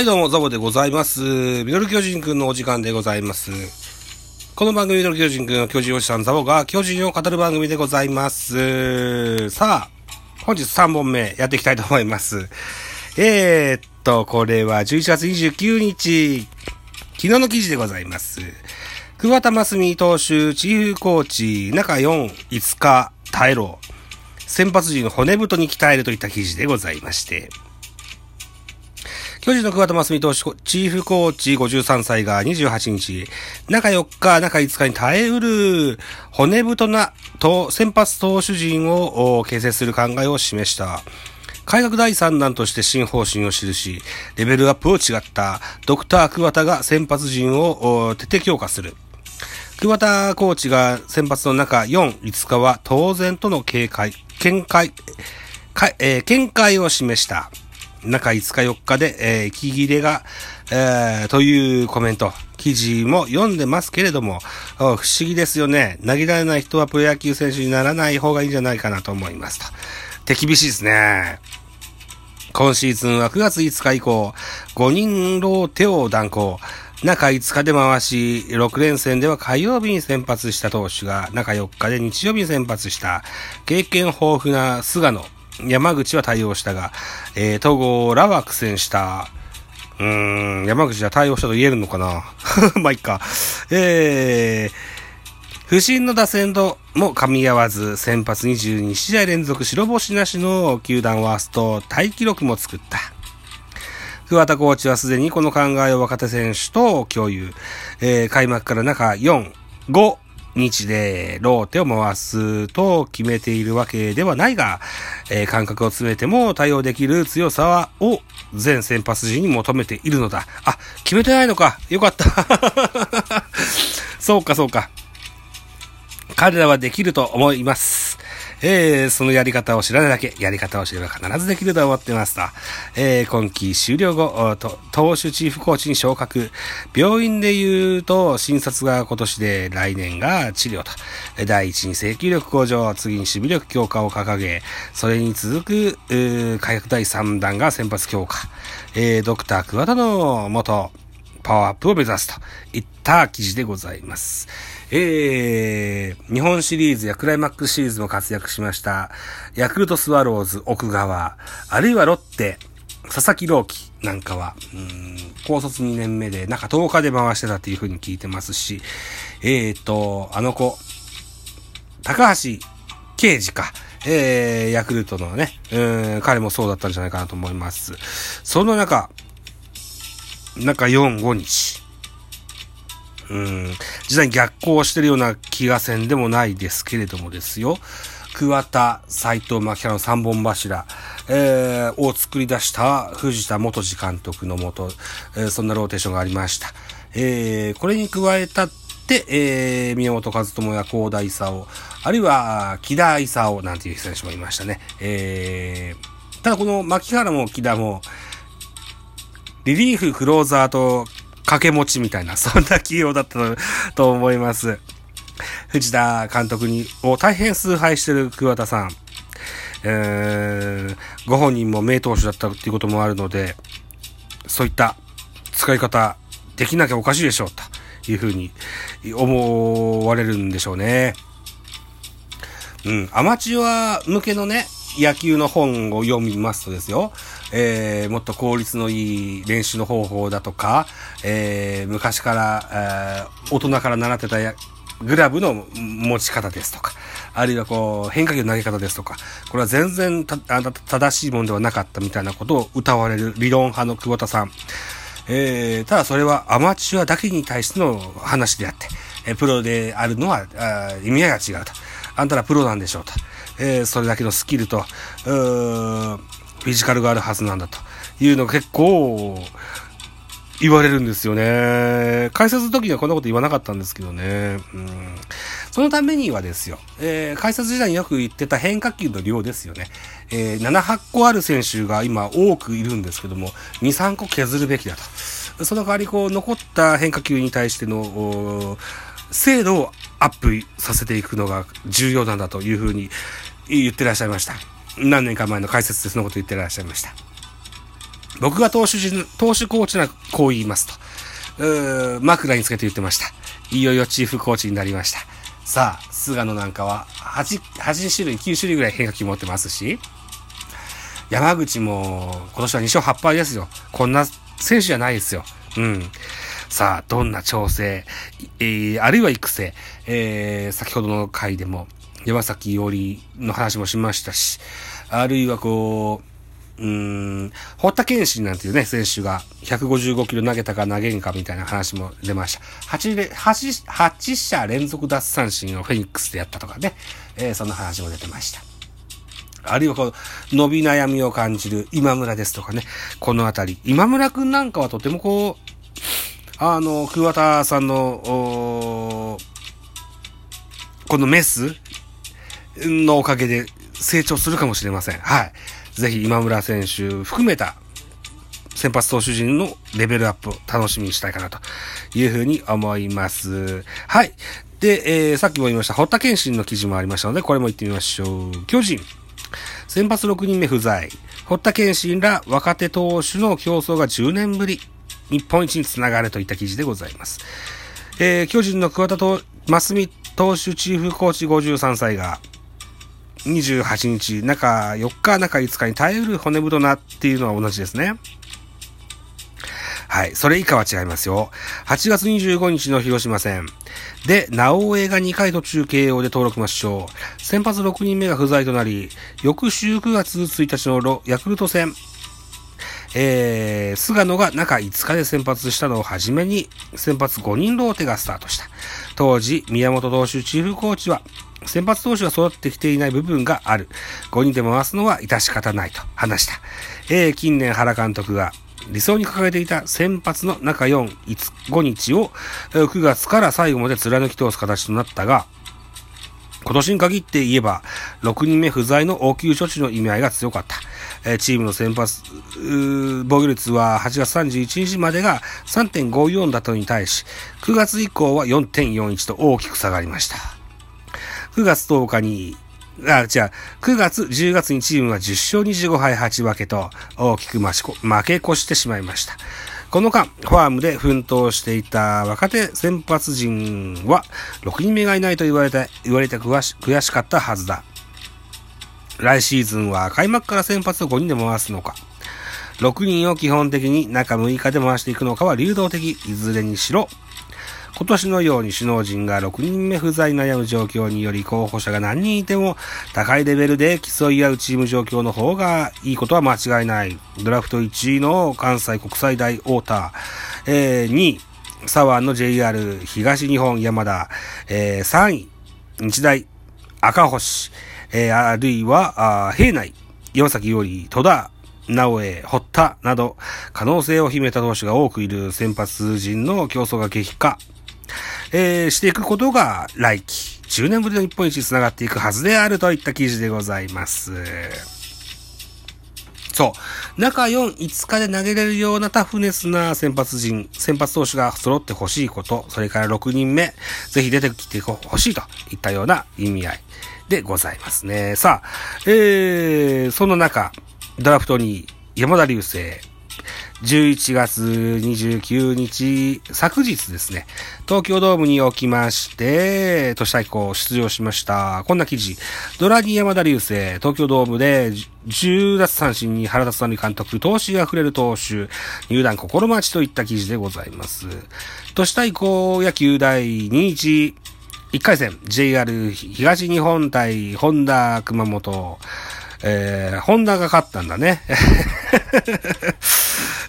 はい、どうも、ザボでございます。ミドル巨人くんのお時間でございます。この番組、ミドル巨人くんの巨人おじさんザボが巨人を語る番組でございます。さあ、本日3本目やっていきたいと思います。えー、っと、これは11月29日、昨日の記事でございます。桑田真澄投手、チーフコーチ、中4、5日、耐えろ。先発陣を骨太に鍛えるといった記事でございまして、巨人の桑田真澄投手、チーフコーチ53歳が28日、中4日、中5日に耐えうる骨太なと先発投手陣を形成する考えを示した。改革第3弾として新方針を記し、レベルアップを違ったドクター桑田が先発陣を徹底強化する。桑田コーチが先発の中4、5日は当然との警戒、見解、えー見解を示した。中5日4日で、えー息切れが、えーというコメント、記事も読んでますけれども、不思議ですよね。投げられない人はプロ野球選手にならない方がいいんじゃないかなと思いますと。手厳しいですね。今シーズンは9月5日以降、5人ローテを断行。中5日で回し、6連戦では火曜日に先発した投手が、中4日で日曜日に先発した、経験豊富な菅野、山口は対応したが、えー、戸郷らは苦戦した。うーん、山口は対応したと言えるのかな？まあ、いっか。えー、不振の打線とも噛み合わず、先発22試合連続白星なしの球団ワーストタイ記録も作った。桑田コーチはすでにこの考えを若手選手と共有。えー開幕から中4、5日でローテを回すと決めているわけではないが、えー感覚を詰めても対応できる強さは、を全先発陣に求めているのだ。あ、決めてないのか。よかった。そうか、そうか。彼らはできると思います。えー、そのやり方を知らないだけ、やり方を知れば必ずできると思ってますと。えー、今季終了後、投手チーフコーチに昇格。病院で言うと、診察が今年で来年が治療と。第一に制球力向上、次に守備力強化を掲げ、それに続く、うー改革第3弾が先発強化。えー、ドクター桑田の元、パワーアップを目指すといった記事でございます。えー、日本シリーズやクライマックスシリーズも活躍しました、ヤクルトスワローズ奥川、あるいはロッテ、佐々木朗希なんかは、うん高卒2年目で、なんか10日で回してたっていう風に聞いてますし、えーと、あの子、高橋啓治か。えー、ヤクルトのね、うん、彼もそうだったんじゃないかなと思います。その中、中4、5日。うん、実際に逆行してるような気がせんでもないですけれどもですよ。桑田、斎藤、牧原の三本柱、えー、を作り出した藤田元次監督のもと、えーそんなローテーションがありました。えー、これに加えたって、えー、宮本和智や高田勲、あるいは木田勲なんていう選手もいましたね。えー、ただこの牧原も木田も、リリーフ、クローザーと掛け持ちみたいな、そんな起用だったと思います。藤田監督に、を大変崇拝してる桑田さん。えー、ご本人も名投手だったっていうこともあるので、そういった使い方できなきゃおかしいでしょう、というふうに思われるんでしょうね。うん、アマチュア向けのね、野球の本を読みますとですよ、えー、もっと効率のいい練習の方法だとか、えー、昔から、えー、大人から習ってたやグラブの持ち方ですとか、あるいはこう、変化球の投げ方ですとか、これは全然たあ正しいものではなかったみたいなことを歌われる理論派の久保田さん。えー、ただそれはアマチュアだけに対しての話であって、えープロであるのはあ意味合いが違うと。あんたらプロなんでしょうと。えーそれだけのスキルと、フィジカルがあるはずなんだというのが結構言われるんですよね。解説の時にはこんなこと言わなかったんですけどね。うん、そのためにはですよ、えー解説時代によく言ってた変化球の量ですよね。えー7、8個ある選手が今多くいるんですけども、2、3個削るべきだと。その代わりこう残った変化球に対しての精度をアップさせていくのが重要なんだというふうに言ってらっしゃいました。何年か前の解説でそのこと言ってらっしゃいました。僕が投手陣、投手コーチならこう言いますと。うー枕につけて言ってました。いよいよチーフコーチになりました。さあ、菅野なんかは8、8種類、9種類ぐらい変化球持ってますし、山口も今年は2勝8敗ですよ。こんな選手じゃないですよ。うん。さあ、どんな調整、えー、あるいは育成、えー、先ほどの回でも山崎伊織の話もしましたし、あるいはこう、うーん、堀田健信なんていうね、選手が155キロ投げたか投げんかみたいな話も出ました。8, 8, 8者連続奪三振をフェニックスでやったとかね、えー、そんな話も出てました。あるいはこう、伸び悩みを感じる今村ですとかね、このあたり。今村くんなんかはとてもこう、あの、桑田さんの、このメスのおかげで成長するかもしれません。はい。ぜひ今村選手含めた先発投手陣のレベルアップを楽しみにしたいかなというふうに思います。はい。で、えー、さっきも言いました、堀田健信の記事もありましたので、これも言ってみましょう。巨人。先発6人目不在。堀田健信ら若手投手の競争が10年ぶり。日本一につながるといった記事でございます。えー、巨人の桑田と、真澄投手チーフコーチ53歳が、28日、中4日、中5日に耐えうる骨太なっていうのは同じですね。はい。それ以下は違いますよ。8月25日の広島戦。で、直江が2回途中慶応で登録抹消。先発6人目が不在となり、翌週9月1日のヤクルト戦。えー、菅野が中5日で先発したのをはじめに、先発5人ローテがスタートした。当時、宮本投手チーフコーチは、先発投手が育ってきていない部分がある。5人で回すのは致し方ないと話した。えー、近年原監督が理想に掲げていた先発の中4、5日を9月から最後まで貫き通す形となったが、今年に限って言えば、6人目不在の応急処置の意味合いが強かった。えチームの先発、防御率は8月31日までが3.54だったのに対し、9月以降は4.41と大きく下がりました。9月10日に、あ、じゃあ、9月、10月にチームは10勝25敗8分けと大きく負け越してしまいました。この間、ファームで奮闘していた若手先発陣は、6人目がいないと言われて、言われて悔しかったはずだ。来シーズンは開幕から先発を5人で回すのか、6人を基本的に中6日で回していくのかは流動的、いずれにしろ、今年のように首脳陣が6人目不在悩む状況により候補者が何人いても高いレベルで競い合うチーム状況の方がいいことは間違いない。ドラフト1位の関西国際大太田、えー、2位、沢の JR 東日本山田、えー、3位、日大赤星、えー、あるいは、あ平内、岩崎より戸田、直江、堀田など、可能性を秘めた投手が多くいる先発陣の競争が激化、えー、していくことが来季、10年ぶりの日本一につながっていくはずであるといった記事でございます。そう。中4、5日で投げれるようなタフネスな先発陣、先発投手が揃ってほしいこと、それから6人目、ぜひ出てきてほしいといったような意味合い。でございますね。さあ、えー、その中、ドラフトに山田流星、11月29日、昨日ですね、東京ドームにおきまして、都市対抗出場しました。こんな記事。ドラニー山田流星、東京ドームで10奪三振に原田三塁監督、投資が触れる投手、入団心待ちといった記事でございます。都市対抗野球第21 1回戦、JR 東日本対ホンダ熊本。えー、ホンダが勝ったんだね。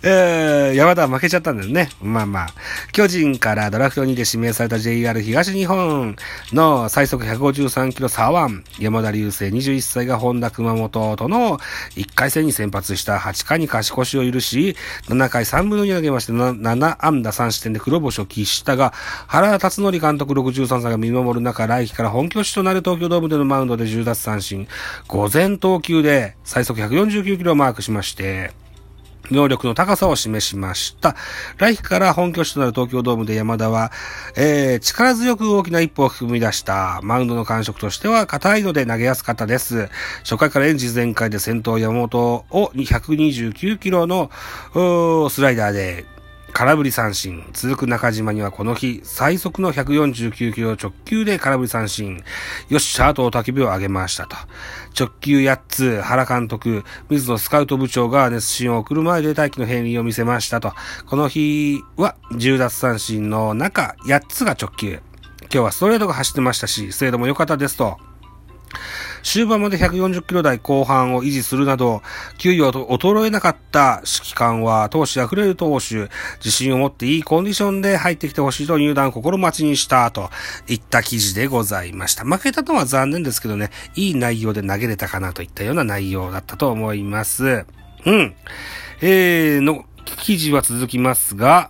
えー、山田は負けちゃったんだよね。まあまあ。巨人からドラフト2で指名された JR 東日本の最速153キロ左腕、山田流星21歳が本田熊本との1回戦に先発した8回に勝ち越しを許し、7回3分の2投げまして7安打3失点で黒星を喫したが、原田達則監督63歳が見守る中、来季から本拠地となる東京ドームでのマウンドで10奪三振、午前投球で最速149キロをマークしまして、能力の高さを示しました。来季から本拠地となる東京ドームで山田は、えー、力強く大きな一歩を踏み出した。マウンドの感触としては硬いので投げやすかったです。初回からエンジン全開で先頭山本を129キロのスライダーで空振り三振。続く中島にはこの日、最速の149キロ直球で空振り三振。よっしゃーと焚き火を上げましたと。直球8つ、原監督、水野スカウト部長が熱心を送る前で大気の変異を見せましたと。この日は10奪三振の中8つが直球。今日はストレートが走ってましたし、精度も良かったですと。終盤まで140キロ台後半を維持するなど、給与と衰えなかった指揮官は、投手溢れる投手、自信を持っていいコンディションで入ってきてほしいと入団心待ちにしたといった記事でございました。負けたのは残念ですけどね、いい内容で投げれたかなといったような内容だったと思います。うん。えー、の、記事は続きますが、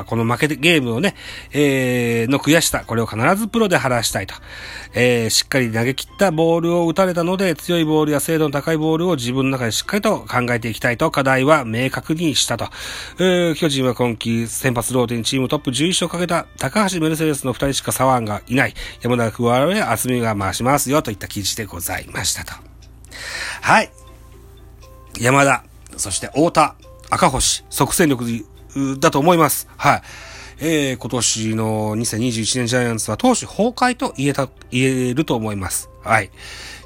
あこの負けてゲームをね、えー、の悔しさ、これを必ずプロで晴らしたいと。えー、しっかり投げ切ったボールを打たれたので、強いボールや精度の高いボールを自分の中でしっかりと考えていきたいと、課題は明確にしたと。えー、巨人は今季先発ローテにチームトップ11勝をかけた高橋メルセデスの2人しか左腕がいない。山田桑原や厚みが回しますよといった記事でございましたと。はい。山田、そして太田、赤星、即戦力だと思います。はい。えー、今年の2021年ジャイアンツは投手崩壊と言えた、言えると思います。はい。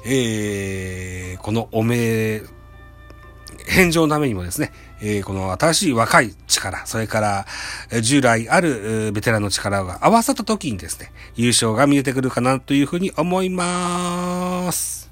えー、このおめ返上のためにもですね、えー、この新しい若い力、それから従来あるベテランの力が合わさった時にですね、優勝が見えてくるかなというふうに思います。